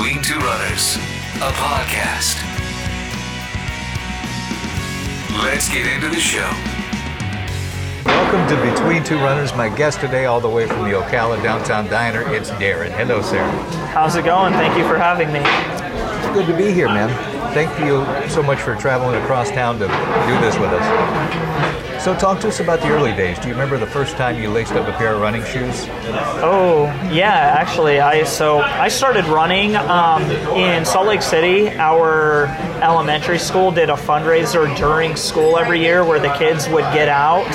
Between Two Runners, a podcast. Let's get into the show. Welcome to Between Two Runners. My guest today, all the way from the Ocala Downtown Diner, it's Darrin. Hello, sir. How's it going? Thank you for having me. It's good to be here, man. Thank you so much for traveling across town to do this with us. So, talk to us about the early days. Do you remember the first time you laced up a pair of running shoes? Oh, yeah, actually, I so I started running um, in Salt Lake City. Our elementary school did a fundraiser during school every year where the kids would get out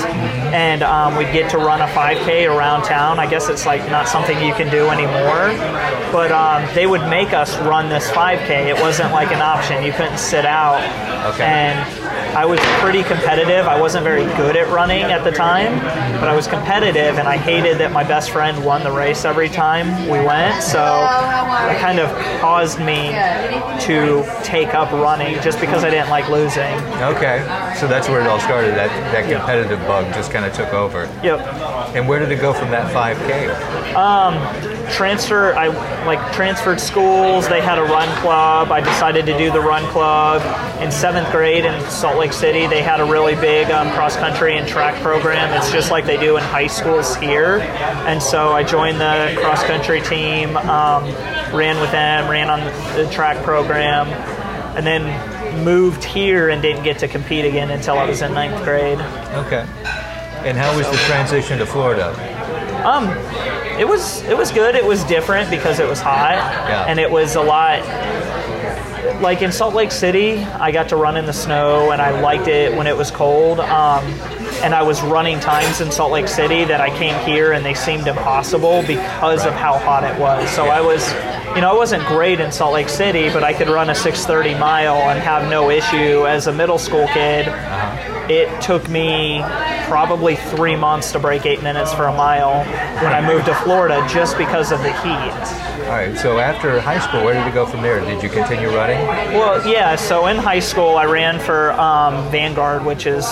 and um, we'd get to run a 5K around town. I guess it's like not something you can do anymore, but um, they would make us run this 5K. It wasn't like an option; you couldn't sit out. Okay. And I was pretty competitive. I wasn't very good at running at the time, but I was competitive, and I hated that my best friend won the race every time we went. So it kind of caused me to take up running just because I didn't like losing. Okay, so that's where it all started. That that competitive bug just kind of took over. Yep. And where did it go from that 5K? Transfer I like transferred schools they had a run club I decided to do the run club in seventh grade in Salt Lake City they had a really big um, cross country and track program it's just like they do in high schools here and so I joined the cross country team um, ran with them ran on the track program and then moved here and didn't get to compete again until I was in ninth grade Okay. And how was the transition to Florida? Um, it was it was good. It was different because it was hot, Yeah. and it was a lot. Like in Salt Lake City, I got to run in the snow, and I liked it when it was cold. Um, and I was running times in Salt Lake City that I came here, and they seemed impossible because of how hot it was. So I was, you know, I wasn't great in Salt Lake City, but I could run a 6:30 mile and have no issue as a middle school kid. It took me probably three months to break eight minutes for a mile when I moved to Florida just because of the heat. All right. So after high school, where did you go from there? Did you continue running? Well, yeah, so in high school, I ran for um, Vanguard, which is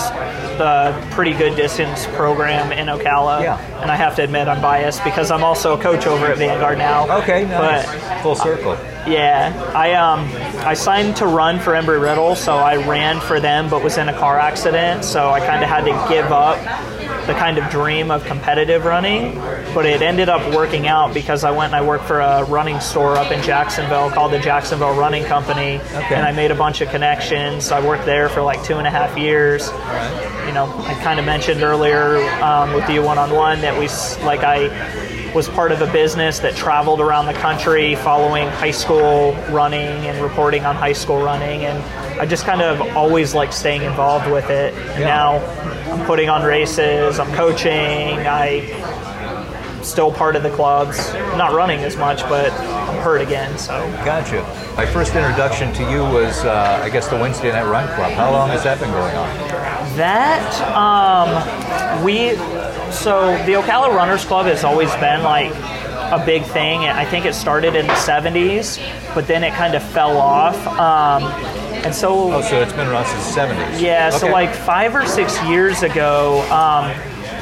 the pretty good distance program in Ocala. Yeah. And I have to admit, I'm biased because I'm also a coach over at Vanguard now. Okay. Nice. But Full circle. Yeah, I um I signed to run for Embry Riddle, so I ran for them, but was in a car accident, so I kind of had to give up the kind of dream of competitive running. But it ended up working out because I went and I worked for a running store up in Jacksonville called the Jacksonville Running Company, Okay. and I made a bunch of connections. I worked there for like two and a half years you know, I kind of mentioned earlier um, with you one on one that we, like, I was part of a business that traveled around the country following high school running and reporting on high school running. And I just kind of always like staying involved with it. And Yeah. now I'm putting on races, I'm coaching, I still part of the clubs. Not running as much, but I'm hurt again, so. Gotcha. My first introduction to you was, uh, I guess, the Wednesday Night Run Club. How long has that been going on? That um, we so the Ocala Runners Club has always been like a big thing. I think it started in the '70s, but then it kind of fell off. Um, and so Oh, so it's been around since the 70s. yeah, so like five or six years ago, um,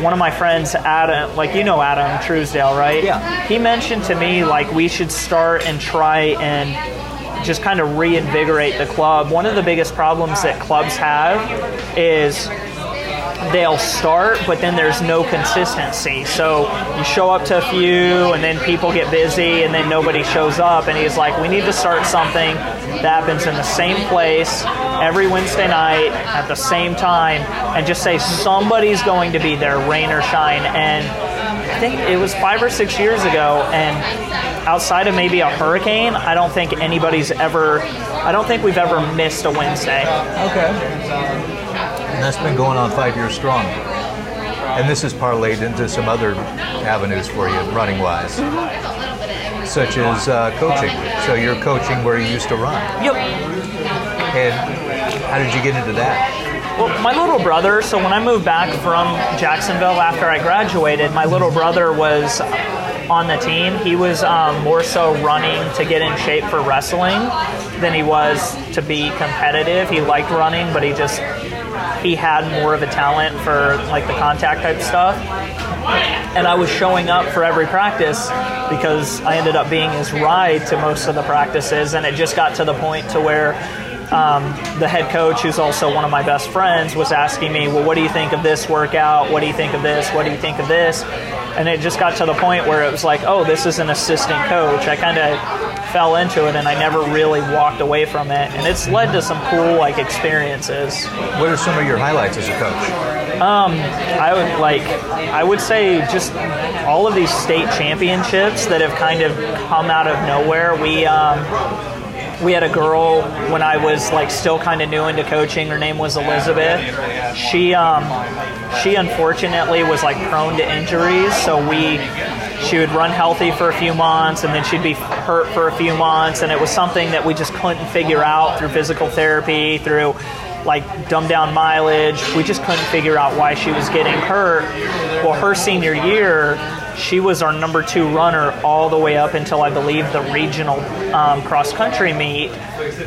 one of my friends, Adam, like you know Adam Truesdale, right? Yeah. He mentioned to me like we should start and try and just kind of reinvigorate the club. One of the biggest problems that clubs have is they'll start, but then there's no consistency. So you show up to a few, and then people get busy, and then nobody shows up. And he's like, we need to start something that happens in the same place every Wednesday night at the same time, and just say somebody's going to be there, rain or shine. And I think it was five or six years ago, and outside of maybe a hurricane, I don't think anybody's ever. I don't think we've ever missed a Wednesday. Okay. And that's been going on five years strong. And this has parlayed into some other avenues for you, running wise, such as uh, coaching. So you're coaching where you used to run. Yep. And how did you get into that? Well, my little brother, so when I moved back from Jacksonville after I graduated, my little brother was on the team. He was um, more so running to get in shape for wrestling than he was to be competitive. He liked running, but he just he had more of a talent for like the contact type stuff. and I was showing up for every practice because I ended up being his ride to most of the practices, and it just got to the point to where um, the head coach, who's also one of my best friends, was asking me, "Well, what do you think of this workout? What do you think of this? What do you think of this?" And it just got to the point where it was like, "Oh, this is an assistant coach." I kind of fell into it, and I never really walked away from it, and it's led to some cool like experiences. What are some of your highlights as a coach? I would like, I would say just all of these state championships that have kind of come out of nowhere. We um, we had a girl when I was like still kind of new into coaching. Her name was Elizabeth. She um, she unfortunately was like prone to injuries, so we she would run healthy for a few months and then she'd be hurt for a few months and it was something that we just couldn't figure out through physical therapy through like dumb down mileage we just couldn't figure out why she was getting hurt well her senior year she was our number two runner all the way up until I believe the regional um, cross country meet,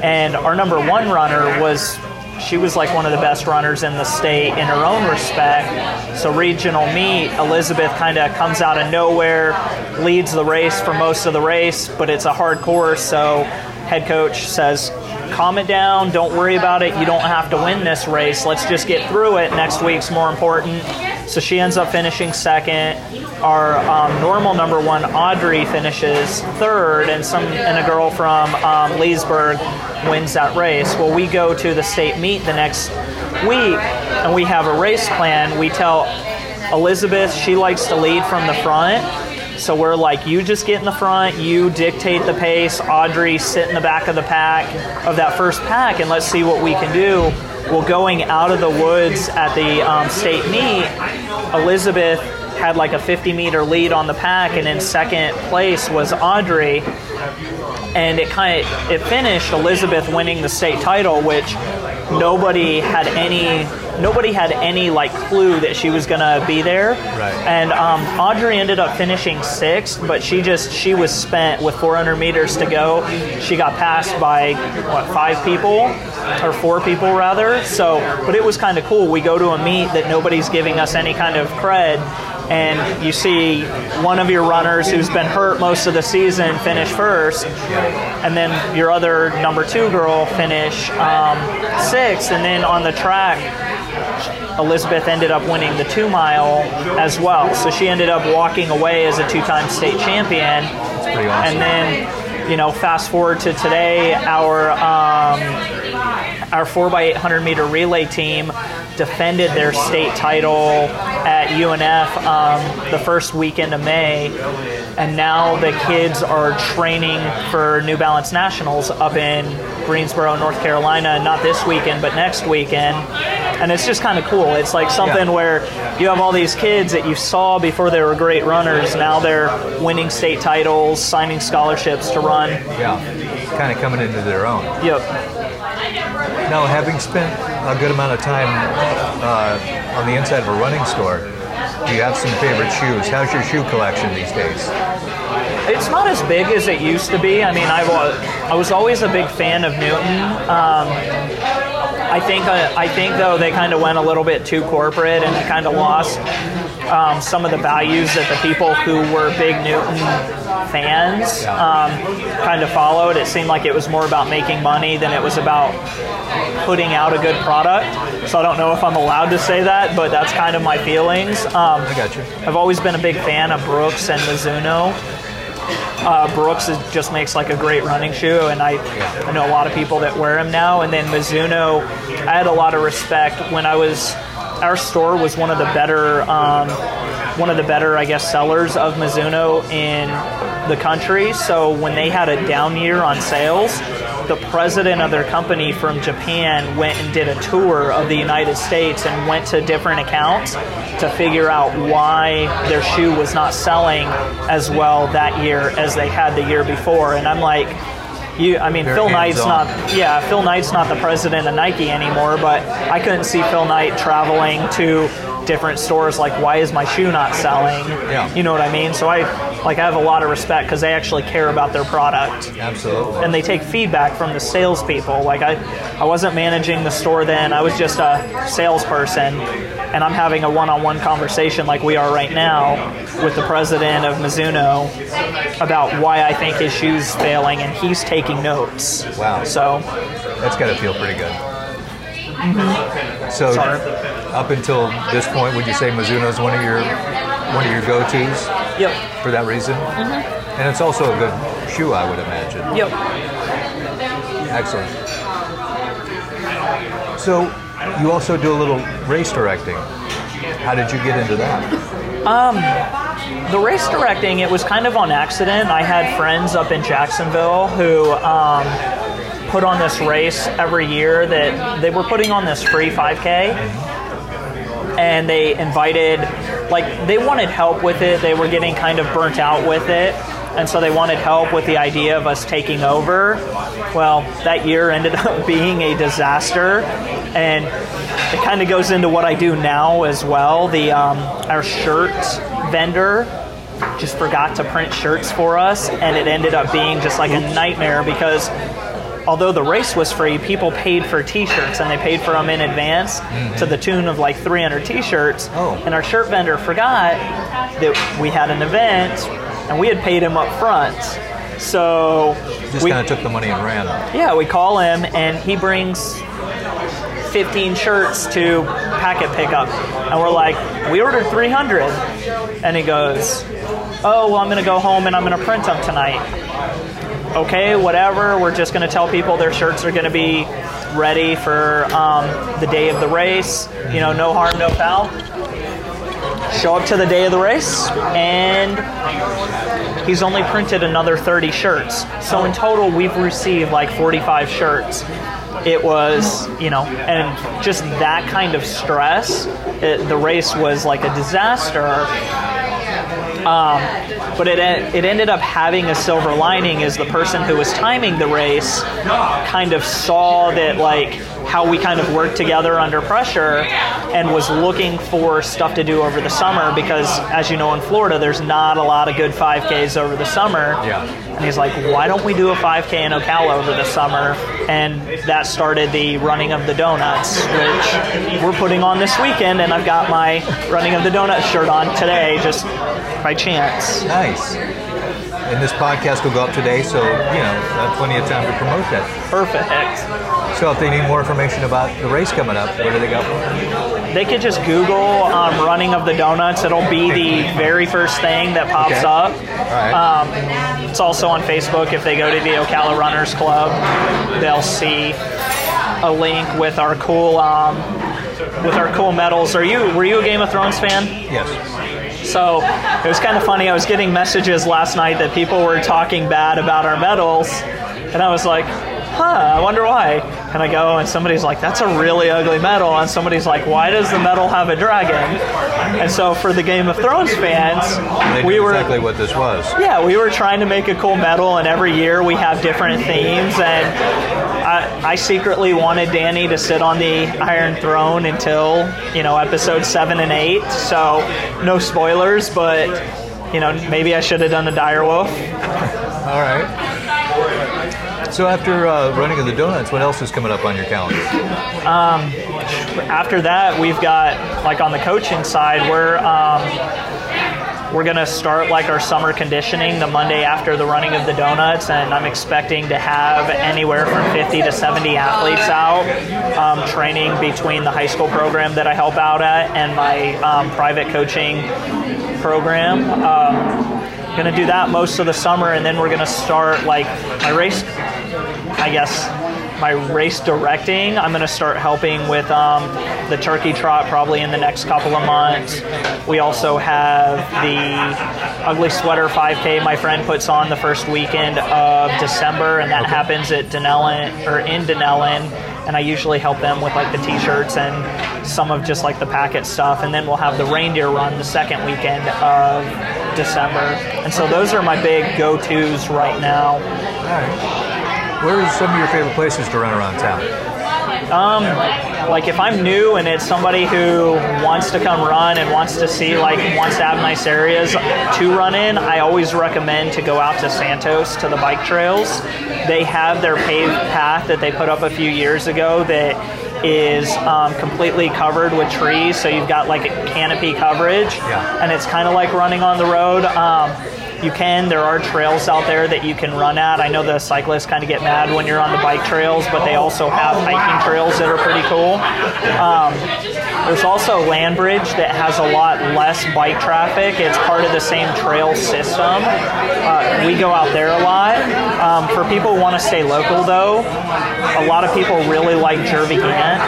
and our number one runner was she was like one of the best runners in the state in her own respect. So regional meet, Elizabeth kind of comes out of nowhere, leads the race for most of the race, but it's a hard course. So head coach says, "Calm it down. Don't worry about it. You don't have to win this race. Let's just get through it. Next week's more important." So she ends up finishing second. Our um, normal number one, Audrey, finishes third, and some and a girl from um, Leesburg wins that race. Well, we go to the state meet the next week, and we have a race plan. We tell Elizabeth she likes to lead from the front. So we're like, you just get in the front, you dictate the pace. Audrey, sit in the back of the pack, of that first pack, and let's see what we can do. Well, going out of the woods at the um, state meet, Elizabeth had like a 50 meter lead on the pack, and in second place was Audrey. And it kind of it finished Elizabeth winning the state title, which nobody had any nobody had any like clue that she was gonna be there. Right. And um, Audrey ended up finishing sixth, but she just she was spent with 400 meters to go. She got passed by what five people or four people rather. So, but it was kind of cool. We go to a meet that nobody's giving us any kind of cred. And you see one of your runners who's been hurt most of the season finish first, and then your other number two girl finish um, sixth, and then on the track, Elizabeth ended up winning the two mile as well. So she ended up walking away as a two time state champion. That's pretty awesome. And then, you know, fast forward to today, our um, our 4x800 meter relay team defended their state title at UNF um, the first weekend of May, and now the kids are training for New Balance Nationals up in Greensboro, North Carolina. Not this weekend, but next weekend. And it's just kind of cool. It's like something Yeah. where you have all these kids that you saw before they were great runners. Now they're winning state titles, signing scholarships to run. yeah, kind of coming into their own. Yep. Now, having spent a good amount of time uh, on the inside of a running store, do you have some favorite shoes? How's your shoe collection these days? It's not as big as it used to be. I mean, I was I was always a big fan of Newton. Um, I think uh, I think though they kind of went a little bit too corporate and kind of lost um, some of the values that the people who were big Newton fans um, kind of followed. It seemed like it was more about making money than it was about putting out a good product. So I don't know if I'm allowed to say that, but that's kind of my feelings. Um, I got you. I've always been a big fan of Brooks and Mizuno. Uh, Brooks is, just makes like a great running shoe, and I, I know a lot of people that wear them now. And then Mizuno, I had a lot of respect when I was. Our store was one of the better, um, one of the better, I guess, sellers of Mizuno in the country. So when they had a down year on sales, the president of their company from Japan went and did a tour of the United States and went to different accounts to figure out why their shoe was not selling as well that year as they had the year before. And I'm like, you, I mean, Very Phil Knight's hands-on. not, yeah, Phil Knight's not the president of Nike anymore, but I couldn't see Phil Knight traveling to different stores like, why is my shoe not selling? Yeah. You know what I mean? So I, like I have a lot of respect because they actually care about their product Absolutely. and they take feedback from the salespeople. Like I, I wasn't managing the store then; I was just a salesperson, and I'm having a one-on-one conversation like we are right now with the president of Mizuno about why I think his shoe's failing, and he's taking notes. Wow. So That's got to feel pretty good. mm-hmm. So, Sorry. Up until this point, would you say Mizuno's one of your one of your go-tos yep, for that reason? Mhm. And it's also a good shoe, I would imagine. yep. Excellent. So, you also do a little race directing. How did you get into that? Um, The race directing, it was kind of on accident. I had friends up in Jacksonville who um, put on this race every year that they were putting on this free 5K. And they invited, like, they wanted help with it. They were getting kind of burnt out with it. And so they wanted help with the idea of us taking over. Well, that year ended up being a disaster. And it kind of goes into what I do now as well. The um, our shirt vendor just forgot to print shirts for us, and it ended up being just like a nightmare because although the race was free, people paid for T-shirts and they paid for them in advance to the tune of like 300 T-shirts. Oh. And our shirt vendor forgot that we had an event and we had paid him up front. So Just kind of took the money and ran. yeah, we call him and he brings 15 shirts to packet pickup. And we're like, we ordered 300. And he goes, oh, well, I'm going to go home and I'm going to print them tonight. Okay, whatever. We're just going to tell people their shirts are going to be ready for um, the day of the race. You know, no harm, no foul. Show up to the day of the race, and he's only printed another 30 shirts. So in total, we've received like 45 shirts. It was, you know, and just that kind of stress. It, the race was like a disaster. Um, but it, it ended up having a silver lining is the person who was timing the race kind of saw that like how we kind of worked together under pressure and was looking for stuff to do over the summer because as you know in Florida there's not a lot of good 5Ks over the summer. Yeah. And he's like, why don't we do a 5K in Ocala over the summer? And that started the Running of the Donuts, which we're putting on this weekend. And I've got my Running of the Donuts shirt on today, just by chance. Nice. And this podcast will go up today, so you know, plenty of time to promote that. Perfect. So if they need more information about the race coming up, where do they go? They could just Google um, Running of the Donuts. It'll be the very first thing that pops Okay. up. All right. Um, it's also on Facebook. If they go to the Ocala Runners Club, they'll see a link with our cool um, with our cool medals. Are you were you a Game of Thrones fan? yes. So it was kind of funny. I was getting messages last night that people were talking bad about our medals, and I was like, huh, I wonder why. And I go, and somebody's like, that's a really ugly medal. And somebody's like, why does the medal have a dragon? And so for the Game of Thrones fans, we were exactly what this was. yeah, we were trying to make a cool medal, and every year we have different themes. And I, I secretly wanted Dany to sit on the Iron Throne until you know episode seven and eight. So no spoilers, but you know maybe I should have done a dire wolf. All right. So after uh, running of the donuts, what else is coming up on your calendar? After that, we've got like on the coaching side, we're um, we're gonna start like our summer conditioning the Monday after the running of the donuts, and I'm expecting to have anywhere from 50 to 70 athletes out um, training between the high school program that I help out at and my um, private coaching program. Um, gonna do that most of the summer, and then we're gonna start like my race. I guess my race directing. I'm going to start helping with um, the turkey trot probably in the next couple of months. We also have the Ugly Sweater 5K my friend puts on the first weekend of December, and that happens at Dunnellon or in Dunnellon. And I usually help them with like the t-shirts and some of just like the packet stuff. And then we'll have the reindeer run the second weekend of December. And so those are my big go-tos right now. Where are some of your favorite places to run around town? Um, like if I'm new and it's somebody who wants to come run and wants to see like wants to have nice areas to run in, I always recommend to go out to Santos to the bike trails. They have their paved path that they put up a few years ago that is um, completely covered with trees, so you've got like a canopy coverage, Yeah. and it's kind of like running on the road. Um, you can. There are trails out there that you can run at. I know the cyclists kind of get mad when you're on the bike trails, but they also have hiking trails that are pretty cool. Um, there's also Landbridge that has a lot less bike traffic. It's part of the same trail system. Uh, we go out there a lot. Um, for people who want to stay local, though, a lot of people really like Jervey Gantt.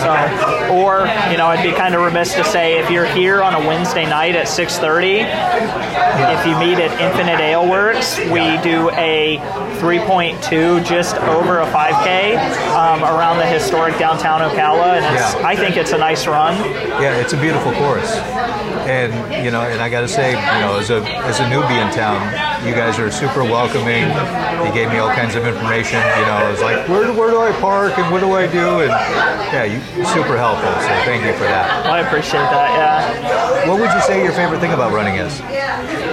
So, or you know, I'd be kind of remiss to say if you're here on a Wednesday night at 6:30, if you meet at Infinite Ale Works, we do a 3.2 just over a 5K um, around the historic downtown Ocala, and. I think it's a nice run. Yeah, it's a beautiful course, and you know, and I got to say, you know, as a as a newbie in town, you guys are super welcoming. You gave me all kinds of information. You know, I was like, where do, where do I park and what do I do? And yeah, you super helpful. So thank you for that. I appreciate that. Yeah. What would you say your favorite thing about running is?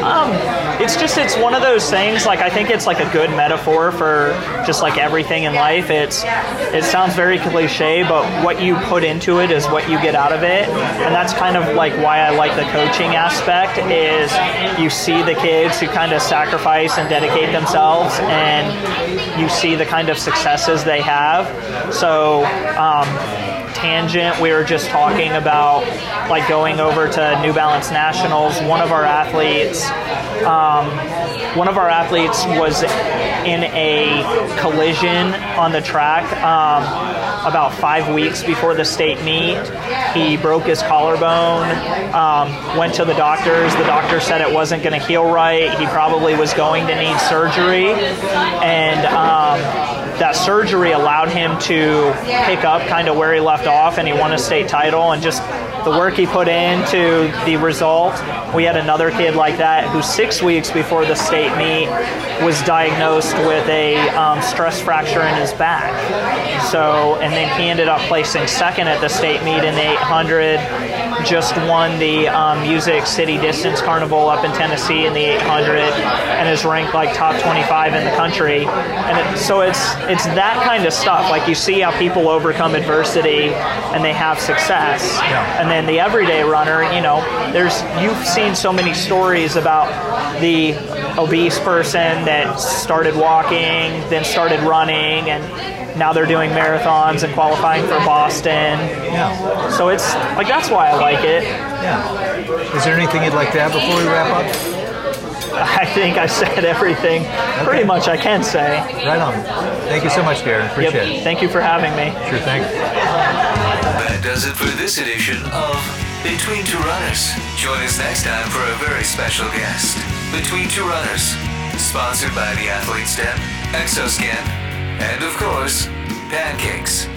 Um, It's just it's one of those things. Like I think it's like a good metaphor for just like everything in life. It's it sounds very cliche, but what you put into it is what you get out of it, and that's kind of like why I like the coaching aspect. Is you see the kids who kind of sacrifice and dedicate themselves, and you see the kind of successes they have. So. Um, tangent we were just talking about like going over to new balance nationals. One of our athletes um, one of our athletes was in a collision on the track um, about five weeks before the state meet. He broke his collarbone um, went to the doctors. The doctor said it wasn't going to heal right. He probably was going to need surgery. And that surgery allowed him to pick up kind of where he left off and he won a state title and just the work he put into the result. We had another kid like that who six weeks before the state meet was diagnosed with a um, stress fracture in his back. So and then he ended up placing second at the state meet in the 800 just won the um, music city distance carnival up in tennessee in the 800 and is ranked like top 25 in the country. And it, so it's it's that kind of stuff. Like you see how people overcome adversity and they have success. Yeah. and then the everyday runner you know there's you've seen so many stories about the obese person that started walking then started running and now they're doing marathons and qualifying for boston Yeah, so it's like that's why i like it yeah. Is there anything you'd like to add before we wrap up? i think i said everything pretty much i can say Right on. Thank you so much, Darrin. Yep. Appreciate it. thank you for having me Sure thing. That does it for this edition of Between Two Runners. Join us next time for a very special guest. Between Two Runners, sponsored by the Athlete's Den, Exoskin, and of course, Pancakes.